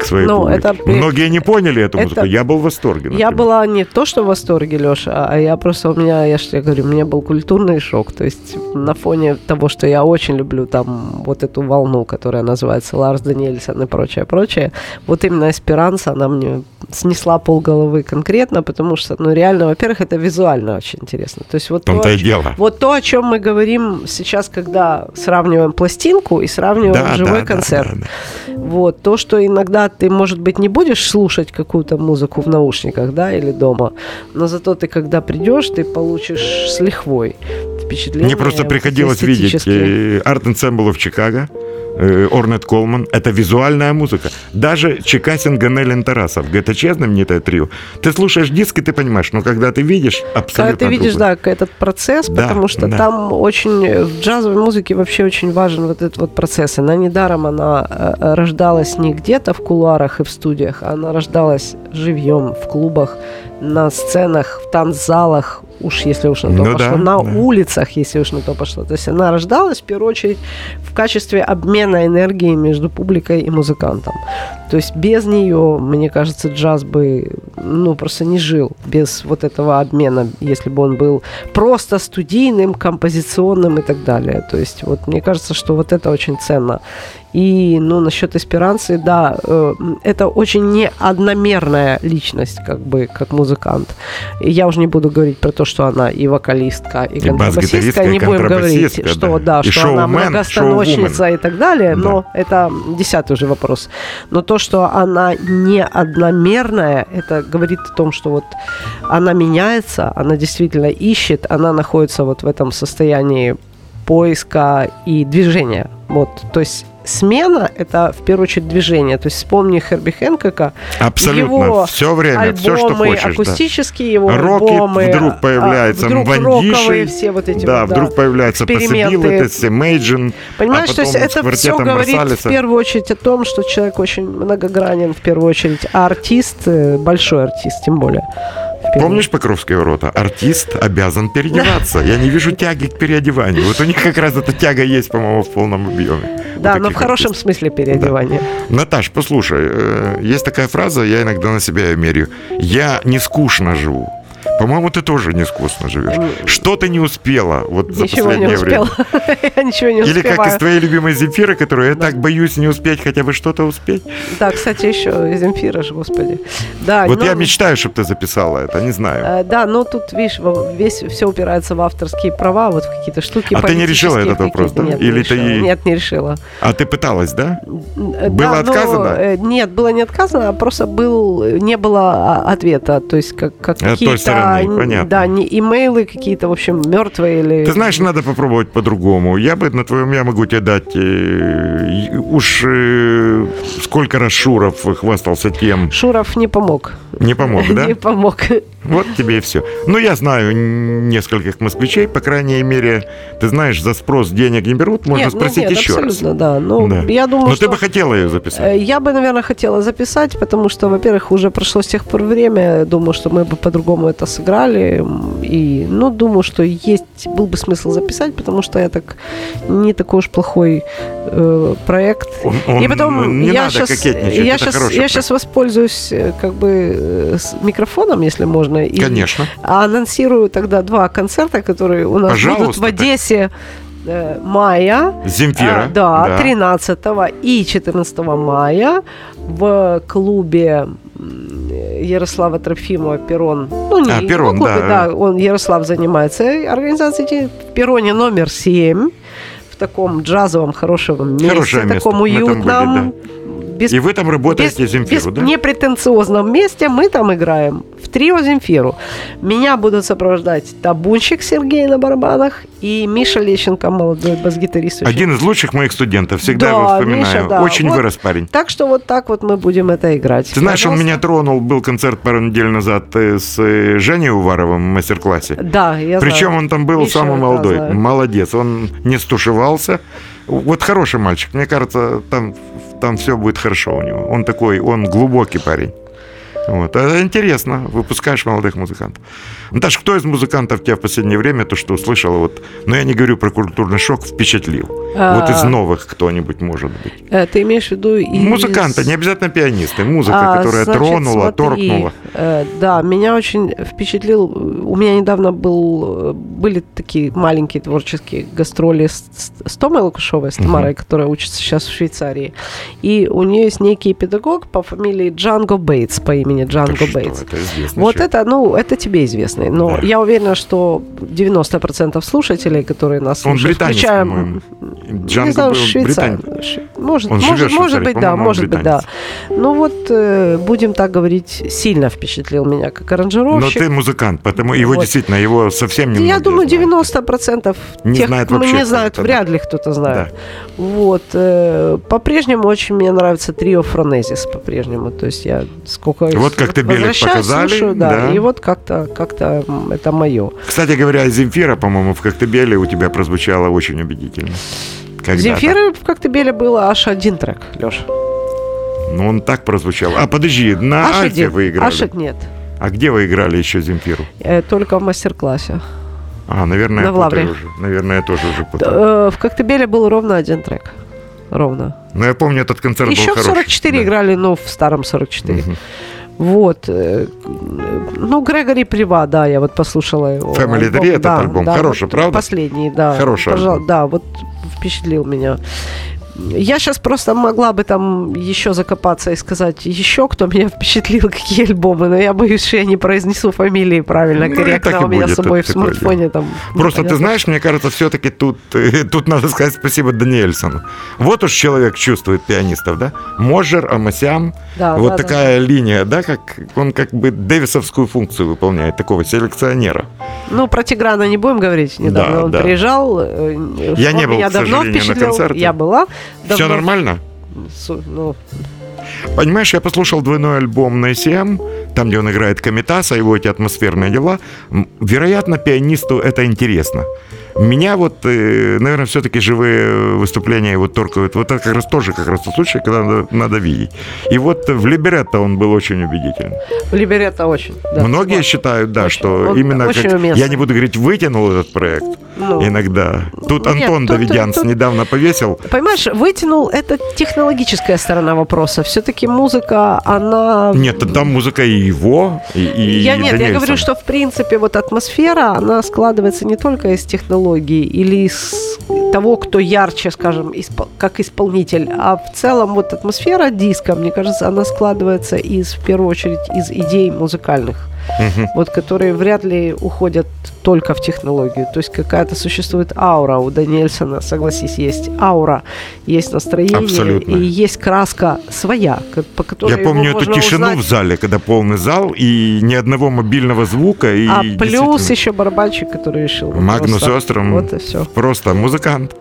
к своей Ну, публике. это Многие не поняли эту это- музыку. Я был в восторге. Я например. была не то, что в восторге, Леша, а я просто, у меня, я же тебе говорю, у меня был культурный шок. То есть на фоне того, что я очень люблю там вот эту волну, которая называется Ларс Даниэльсон и прочее, прочее, вот именно Эсперанса, она мне снесла полголовы конкретно, потому что, ну, реально, во-первых, это визуально очень интересно. То есть вот том-то то, и дело. Вот то, о чем мы говорим сейчас, когда сравниваем пластинку и сравниваем живой да, концерт. да, да. Вот, то, что иногда ты, может быть, не будешь слушать какую-то музыку в наушниках, да, или дома, но зато ты, когда придешь, ты получишь с лихвой впечатление. Мне просто приходилось видеть эстетические. э, Art Ensemble of Chicago, Орнет Колман. Это визуальная музыка. Даже Чекасин, Ганелин, Тарасов. ГТЧ, знаменитое трио. Ты слушаешь диск, и ты понимаешь, но когда ты видишь, абсолютно Когда ты видишь, другое. да, этот процесс, Да, потому что да. там очень в джазовой музыке вообще очень важен вот этот вот процесс. Она недаром она э, рождалась не где-то в кулуарах и в студиях, она рождалась живьем в клубах, на сценах, в танцзалах, уж если уж на то Ну пошло, да, на да. улицах, если уж на то пошло. То есть она рождалась в первую очередь в качестве обмена энергии между публикой и музыкантом. То есть без нее, мне кажется, джаз бы ну, просто не жил без вот этого обмена, если бы он был просто студийным, композиционным и так далее. То есть вот мне кажется, что вот это очень ценно. И, ну, насчет эсперанцы, да, э, это очень не одномерная личность, как бы, как музыкант. И я уже не буду говорить про то, что она и вокалистка, и, И контрабасистка, не будем говорить, контрабасистка, что, да. да, И что она многостаночница и так далее, но это десятый уже вопрос. Но то, что она не одномерная, это говорит о том, что вот она меняется, она действительно ищет, она находится вот в этом состоянии поиска и движения. Вот, то есть смена – это в первую очередь движение. То есть вспомни Херби Хэнкока, Абсолютно. его все время, альбомы все, что хочешь. да. акустические его Рокет альбомы, вдруг а, появляется, вдруг Мвандиши, роковые все вот эти да, вот, вдруг появляется. Possibilities, Imagine, Понимаешь, а то есть это все говорит Марсалиса. в первую очередь о том, что человек очень многогранен в первую очередь, а артист, э, большой артист тем более. Помнишь Покровские ворота? Артист обязан переодеваться. Я не вижу тяги к переодеванию. Вот у них как раз эта тяга есть, по-моему, в полном объеме. Да, но в хорошем артистов. смысле переодевания. Наташ, послушай, э, есть такая фраза, я иногда на себя ее меряю. Я не скучно живу. По-моему, ты тоже не скучно живешь. Что ты не успела вот за Ничего не последнее время? успела. Я ничего не Или как из твоей любимой Земфиры, которую я так боюсь не успеть хотя бы что-то успеть. Да, кстати, еще Земфира же, господи. Да, Вот ну, я мечтаю, чтобы ты записала это, не знаю. э, Да, но тут, видишь, весь все упирается в авторские права, вот в какие-то штуки. А ты не решила этот вопрос, да? Нет, не Или ты решила. и- Нет, не решила. А ты пыталась, да? Э, Было да, ну, отказано? э, нет, было не отказано, а просто был, не было а, ответа. То есть как, как той какие-то н- понятно. да, не имейлы какие-то, в общем, мертвые или... Ты знаешь, надо попробовать по-другому. Я бы на твоем, я могу тебе дать... э, уж э, сколько раз Шуров хвастался тем, Шуров не помог. не помог, да? Не помог. Вот тебе и все. Ну, я знаю нескольких москвичей, по крайней мере, ты знаешь, за спрос денег не берут, можно Нет, ну, спросить нет, еще раз. абсолютно, да. Ну, Да. я думаю, Но что... ты бы хотела ее Э, записать. Я бы, наверное, хотела записать, потому что, во-первых, уже прошло с тех пор время. Думаю, что мы бы по-другому это сыграли. И, ну, думаю, что есть, был бы смысл записать, потому что я так не такой уж плохой э, проект. Он- он- И потом не я надо сейчас, я сейчас, я сейчас воспользуюсь э, как бы э, с микрофоном, если можно. и Конечно. анонсирую тогда два концерта, которые у нас будут Пожалуйста, в Одессе э, мая. Земфира. А, да, 13 и 14 мая в клубе Ярослава Трофимова «Перрон». Ну, не А, «Перрон», клубе, да. он, Ярослав, занимается организацией в «Перроне» номер 7 в таком джазовом хорошем месте, Хорошее место. таком там были, уютном, без И вы там работаете без, Земфиру, без да? непретенциозном месте мы там играем в трио Земфиру. Меня будут сопровождать табунщик Сергей на барабанах и Миша Лещенко, молодой бас-гитарист. Один из лучших моих студентов, всегда Да, его вспоминаю. Миша, да. Очень Вот. вырос парень. Так что вот так вот мы будем это играть. Ты знаешь, он меня тронул, был концерт пару недель назад э, с э, Женей Уваровым в мастер-классе. Да, я Причем знаю. он там был Миша, самый да, молодой. знаю. Молодец, он не стушевался. Вот хороший мальчик. Мне кажется, там, там все будет хорошо у него. Он такой, он глубокий парень. Вот. Это интересно, выпускаешь молодых музыкантов. Наташа, кто из музыкантов тебя в последнее время, то, что услышала, вот, но я не говорю про культурный шок, впечатлил? А. Вот из новых кто-нибудь может быть. Э, Ты имеешь в виду из... Музыканты, не обязательно пианисты, музыка, А, которая значит, тронула, смотри, торкнула. э, да, меня очень впечатлил. У меня недавно был, были такие маленькие творческие гастроли с, Томой Лукашовой, с Тамарой, которая учится сейчас в Швейцарии. И у нее есть некий педагог по фамилии Джанго Бейтс, по имени Джанго что, Бейтс. это Вот человек. это, ну, это тебе известный. Но Да. я уверена, что 90% слушателей, которые нас Он слушают, британец, включаем... по-моему. не Джанго знаю, был Швейцар. британец. Шве- Может, Он может, может быть, да, может быть, да. британец. Ну вот, э, будем так говорить, сильно впечатлил меня как Но аранжировщик. ты музыкант, потому его Вот. действительно, его совсем не Я думаю, 90% Не тех, знают ну, вообще не знают, кто-то, вряд ли кто-то знает. Вот. э, По-прежнему очень мне нравится трио Фронезис, по-прежнему. То есть я сколько Вот как ты Белик показали, слушаю, да, да. и вот как-то как это мое. Кстати говоря, Земфира, по-моему, в Коктебеле у тебя прозвучала очень убедительно. Когда-то. Земфиры в Коктебеле было аж один трек, Леша. Ну, он так прозвучал. А, подожди, на Аж Альфе один. вы играли? Аж нет. А где вы играли еще Земфиру? Э, Только в мастер-классе. А, наверное, На путаю Влавре. уже. Наверное, я тоже уже путаю. Э, В Коктебеле был ровно один трек. Ровно. Но я помню, этот концерт Еще был в хороший. 44 Да. играли, но в старом 44. Мгм. Вот. э, Ну, Грегори Прива, да, я вот послушала его. Family. Tree, этот Да, альбом. да, Хороший, вот правда? Последний, да. Хороший Пожал- альбом. Да, вот впечатлил меня. Я сейчас просто могла бы там еще закопаться и сказать еще, кто меня впечатлил, какие альбомы, но я боюсь, что я не произнесу фамилии правильно, Ну, корректно. У меня с собой в смартфоне там. Просто ты знаешь, мне кажется, все-таки тут, э, тут надо сказать спасибо Даниэльсону. Вот уж человек чувствует пианистов, да? Можер, Амасян. Да, вот да, да. такая линия, да, как он как бы дэвисовскую функцию выполняет, такого селекционера. Ну, про Тиграна не будем говорить. Недавно Да, он да. приезжал. э, Я не был, меня к давно сожалению, на впечатлил. концерте. Я была. Все давно. нормально? Су- Ну, Понимаешь, я послушал двойной альбом на ECM, там, где он играет Комитаса, его эти атмосферные дела. Вероятно, пианисту это интересно. Меня вот, э, наверное, все-таки живые выступления его торкают. Вот это как раз тоже как раз тот случай, когда надо, надо видеть. И вот в Либеретто он был очень убедительный. Либерета очень. да, Многие согласна. считают, да, Очень. что Он именно очень как, уместный. я не буду говорить, вытянул этот проект Ну, иногда. Тут Нет, Антон тут- Давидянц тут- недавно повесил. Понимаешь, вытянул это технологическая сторона вопроса. Все-таки музыка, она... Нет, там музыка и его, и, и я нет, я Даниэльсона. говорю, что в принципе вот атмосфера, она складывается не только из технологий или из того, кто ярче, скажем, испол- как исполнитель, а в целом вот атмосфера диска, мне кажется, она складывается из, в первую очередь, из идей музыкальных. Мгм. вот которые вряд ли уходят только в технологию. То есть какая-то существует аура у Даниэльсона, согласись, есть аура, есть настроение Абсолютно. и есть краска своя, по которой Я помню эту тишину узнать. в зале, когда полный зал и ни одного мобильного звука. И А плюс еще барабанщик, который решил. Магнус просто- Остром Вот и все. просто музыкант.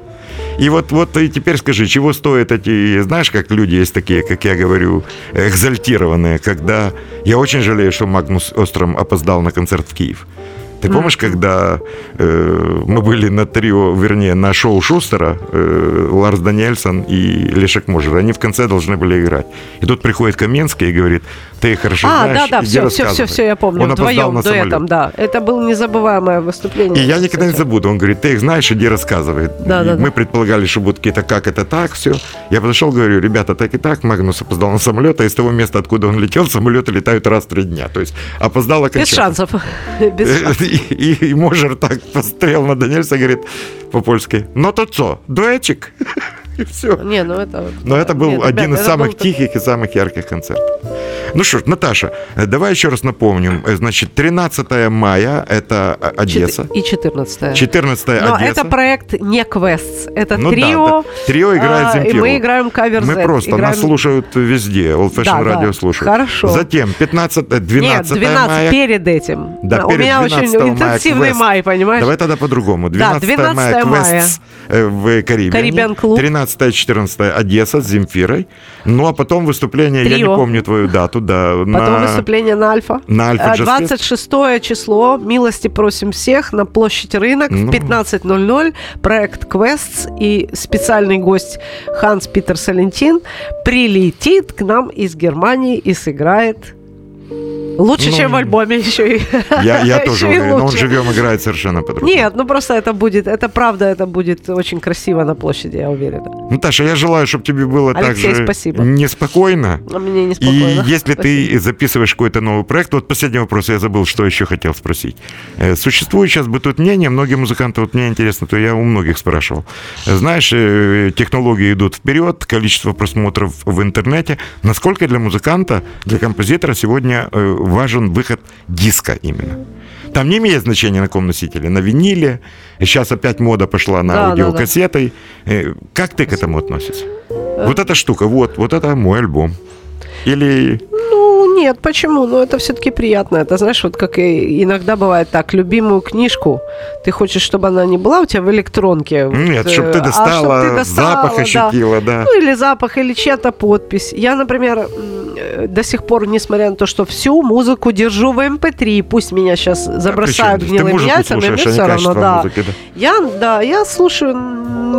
И вот, вот и теперь скажи, чего стоят эти, знаешь, как люди есть такие, как я говорю, экзальтированные, когда я очень жалею, что Магнус Остром опоздал на концерт в Киев. Ты помнишь, когда э, мы были на трио, вернее, на шоу Шустера, э, Ларс Даниэльсон и Лешек Можер, они в конце должны были играть. И тут приходит Каменский и говорит, ты их хорошо А, знаешь, да, да, все, все, рассказывай». все, все, я помню. Он опоздал Вдвоем, на самолет. дуэтом, да. Это было незабываемое выступление. И я никогда не забуду. Он говорит, ты их знаешь, иди рассказывай. Да, И да, мы да. предполагали, что будут какие-то как это так, все. Я подошел, говорю, ребята, так и так, Магнус опоздал на самолет, а из того места, откуда он летел, самолеты летают раз в три дня. То есть опоздал Без окончательно. шансов. Без шансов. И, и Можер так посмотрел на Даниэльса и говорит по-польски, ну то что, дуэтчик? И все. Не, ну это... Но это был Нет, один ребята, из самых был- тихих и самых ярких концертов. Ну что ж, Наташа, э, давай еще раз напомним. Э, Значит, 13 мая – это э, Одесса. И 14 14 Но Одесса. это проект не квест, это Ну да, трио. да. Трио играет а, И Земфиру. мы играем кавер Мы Z, просто, играем- нас слушают везде, Old Fashion Да, да. Radio слушают. Хорошо. Затем 15, э, 12, Нет, 12 мая. перед этим. Да, у перед меня 12 очень интенсивный квест. май, понимаешь? Давай тогда по-другому. 12, 12 мая мая. квест в. Карибиан клуб. 13-14 Одесса с Земфирой. Ну, а потом выступление, я не Трио. помню твою дату, да. Потом на- выступление на Альфа. на Альфа Э, Джаз Фест. 26 число. Милости просим всех на площадь Рынок Ну. в 15.00. Проект Квестс и специальный гость Ханс Питер Салентин прилетит к нам из Германии и сыграет лучше, Ну, чем в альбоме еще и Я, я тоже и уверен, но он живем играет совершенно по-другому. Нет, ну просто это будет, это правда, это будет очень красиво на площади, я уверена. Наташа, я желаю, чтобы тебе было так Алексей, же спасибо. неспокойно. А мне И неспокойно. если ты записываешь какой-то новый проект, вот последний вопрос, я забыл, что еще хотел спросить. Э, Существует сейчас бытует мнение, многие музыканты, вот мне интересно, то я у многих спрашивал. Знаешь, э, технологии идут вперед, количество просмотров в интернете. Насколько для музыканта, для композитора сегодня э, важен выход диска именно? Там не имеет значения на каком носителе, на виниле. Сейчас опять мода пошла на Да, да, да. аудиокассетой. Э, Как ты к этому относишься? Вот эта штука, вот, вот это мой альбом. Или нет, почему? Ну, это все-таки приятно. Это, знаешь, вот как и иногда бывает так, любимую книжку, ты хочешь, чтобы она не была у тебя в электронке. вот, нет, э, чтобы ты а достала, чтоб ты достала, запах да. ощутила, да. Ну, или запах, или чья-то подпись. Я, например, э, до сих пор, несмотря на то, что всю музыку держу в MP3, пусть меня сейчас забросают Причем, ты гнилыми яйцами, мне а все равно, да. музыки, да. Я, да, я слушаю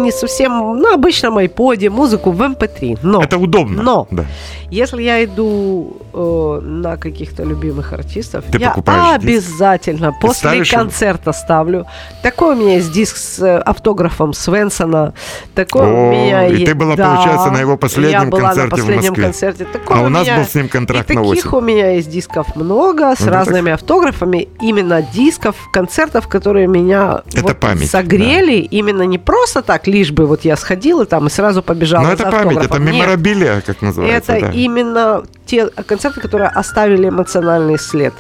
не совсем на обычном айподе музыку в MP3, но... Это удобно. Но Да. если я иду э, на каких-то любимых артистов, Ты я покупаешь диск? обязательно после ставишь его? концерта ставлю. Такой у меня есть диск с э, автографом Свенсона. Такой О, у меня и есть. ты была, получается, на его последнем я была концерте на в последнем Москве. концерте. Такой А у нас меня- был с ним контракт и на таких осень. у меня есть дисков много, с Ну, так- разными автографами. Именно дисков, концертов, которые меня Это вот память, согрели. Именно не просто так, лишь бы вот я сходила там и сразу побежала Но за это память, это меморабилия, как называется. Это да. именно те концерты, которые оставили эмоциональный след.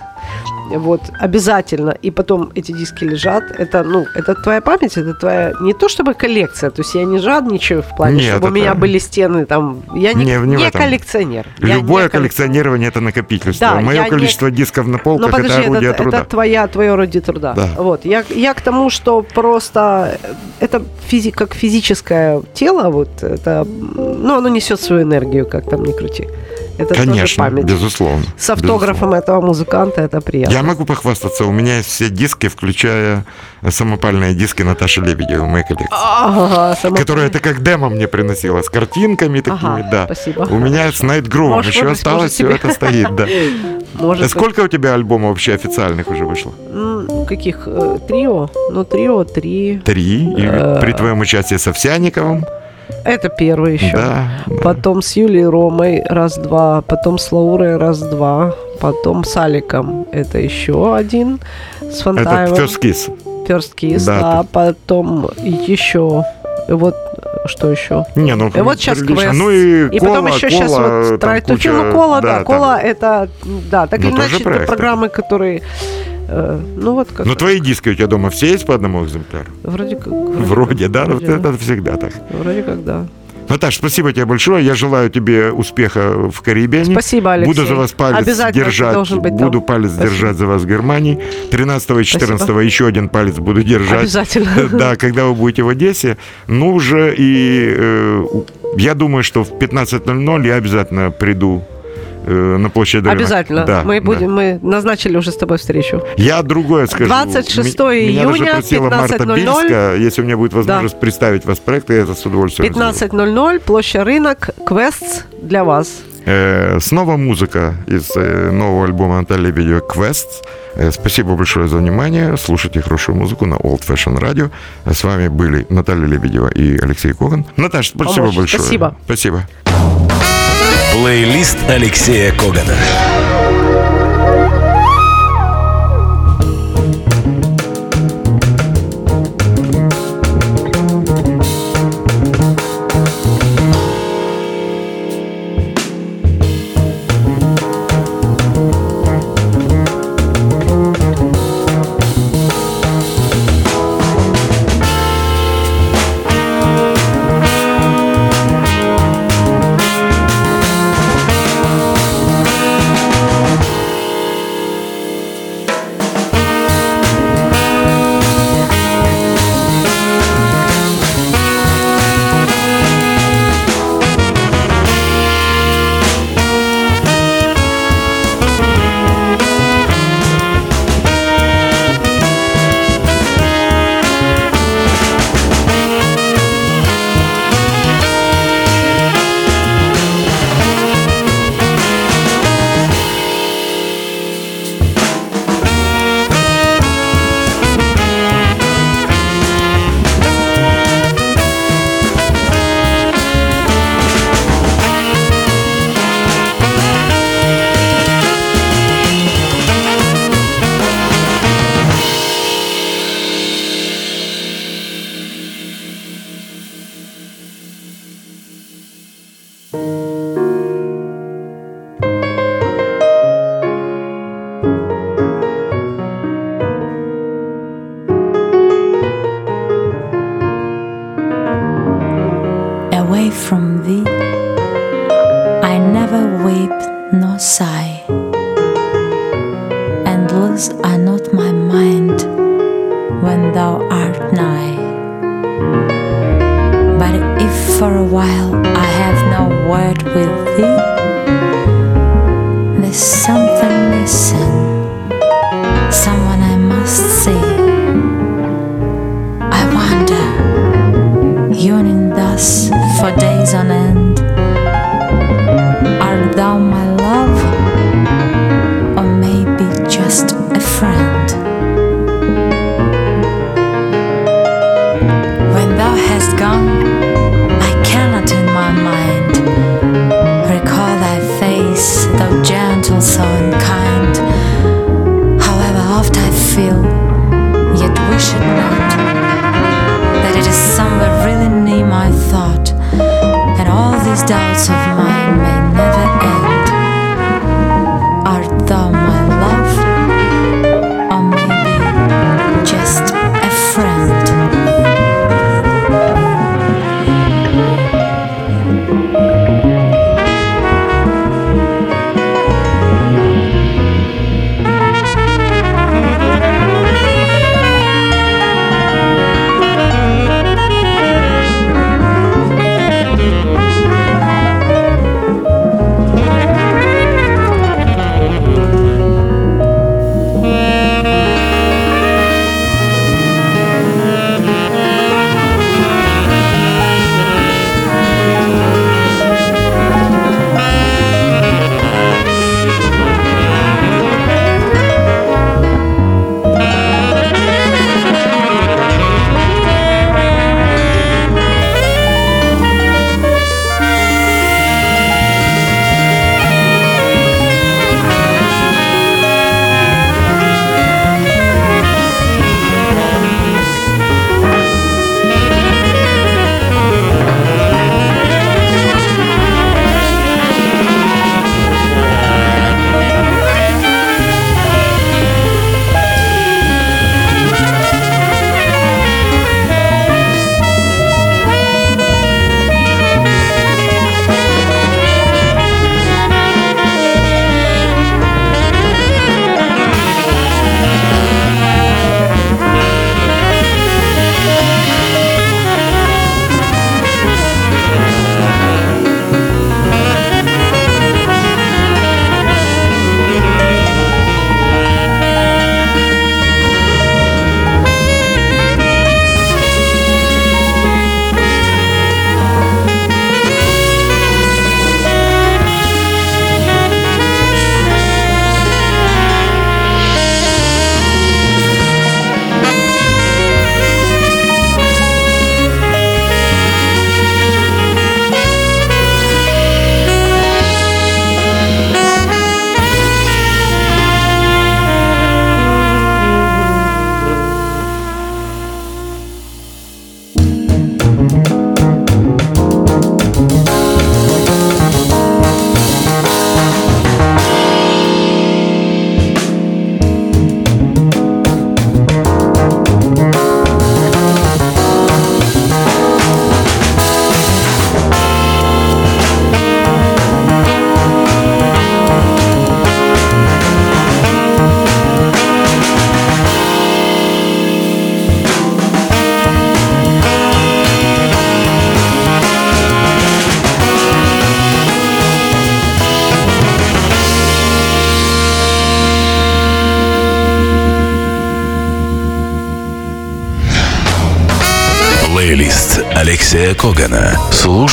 Вот, обязательно. И потом эти диски лежат. Это, ну, это твоя память, это твоя... Не то чтобы коллекция, то есть я не жадничаю в плане, Нет, чтобы у это- меня были стены там... Я не, Не, не не коллекционер. Я Любое не коллекционирование это накопительство. Да, Мое я не- количество дисков на полках подожди, это орудие это, труда. это твоя, твое орудие труда. Да. Вот. Я, я к тому, что просто это физи, как физическое тело, вот это, ну, оно несет свою энергию, как там ни крути. Это тоже Конечно, память. безусловно. С автографом этого музыканта это приятно. Я могу похвастаться, у меня есть все диски, включая самопальные диски Наташи Лебедевой, моей коллекции. Ага, Которая это как демо мне приносила, с картинками такими, Ага, да. спасибо. У меня с Грувом Можешь еще осталось, все это стоит, да. Может, Сколько у тебя альбомов вообще официальных уже вышло? м, каких? э, Трио? Ну, трио, три. Три. И Э. при твоем участии с Овсяниковым. Это первый еще. Да. да. Потом с Юлией Ромой раз-два, потом с Лаурой раз-два, потом с Аликом это еще один, с Это Фонтаевым. First Kiss. First Kiss, Да, да, потом еще, вот что еще? Не, ну, И вот сейчас прилично. квест. Ну и, И кола, потом еще сейчас кола, вот там Try to куча- ну, кола, да, там. кола это, да, так Ну, или иначе, это программы, которые, э, ну вот как Ну, твои диски у тебя дома все есть по одному экземпляру? Вроде как. Вроде, да? Ну, вроде, это, это всегда так. Вроде как, да. Наташ, спасибо тебе большое. Я желаю тебе успеха в Карибиане. Спасибо, Алексей. Буду за вас палец держать. буду там. палец Спасибо. держать за вас в Германии. 13 и 14 еще один палец буду держать. Обязательно. Да, когда вы будете в Одессе. Ну, уже и э, я думаю, что в 15.00 я обязательно приду э, на площадь Рынок. Обязательно. Да, мы да. будем, мы назначили уже с тобой встречу. Я другое скажу. 26 М- Меня даже июня, просила Марта 15:00. Бильска, если у меня будет возможность представить вас проект, я это с удовольствием сделаю. 15.00, площадь рынок, квест для вас. Э, снова музыка из э, нового альбома Натальи Лебедевой «Квест». Э, спасибо большое за внимание. Слушайте хорошую музыку на Old Fashion Radio. Э, С вами были Наталья Лебедева и Алексей Коган. Наташа, спасибо Помочь. большое. Спасибо. Спасибо. Плейлист Алексея Когана.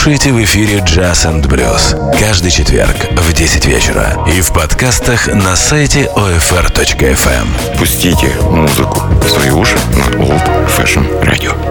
слушаете в эфире «Джаз and Блюз» каждый четверг в 10 вечера и в подкастах на сайте OFR.FM. Эм. Пустите музыку в свои уши на Old Fashion Radio.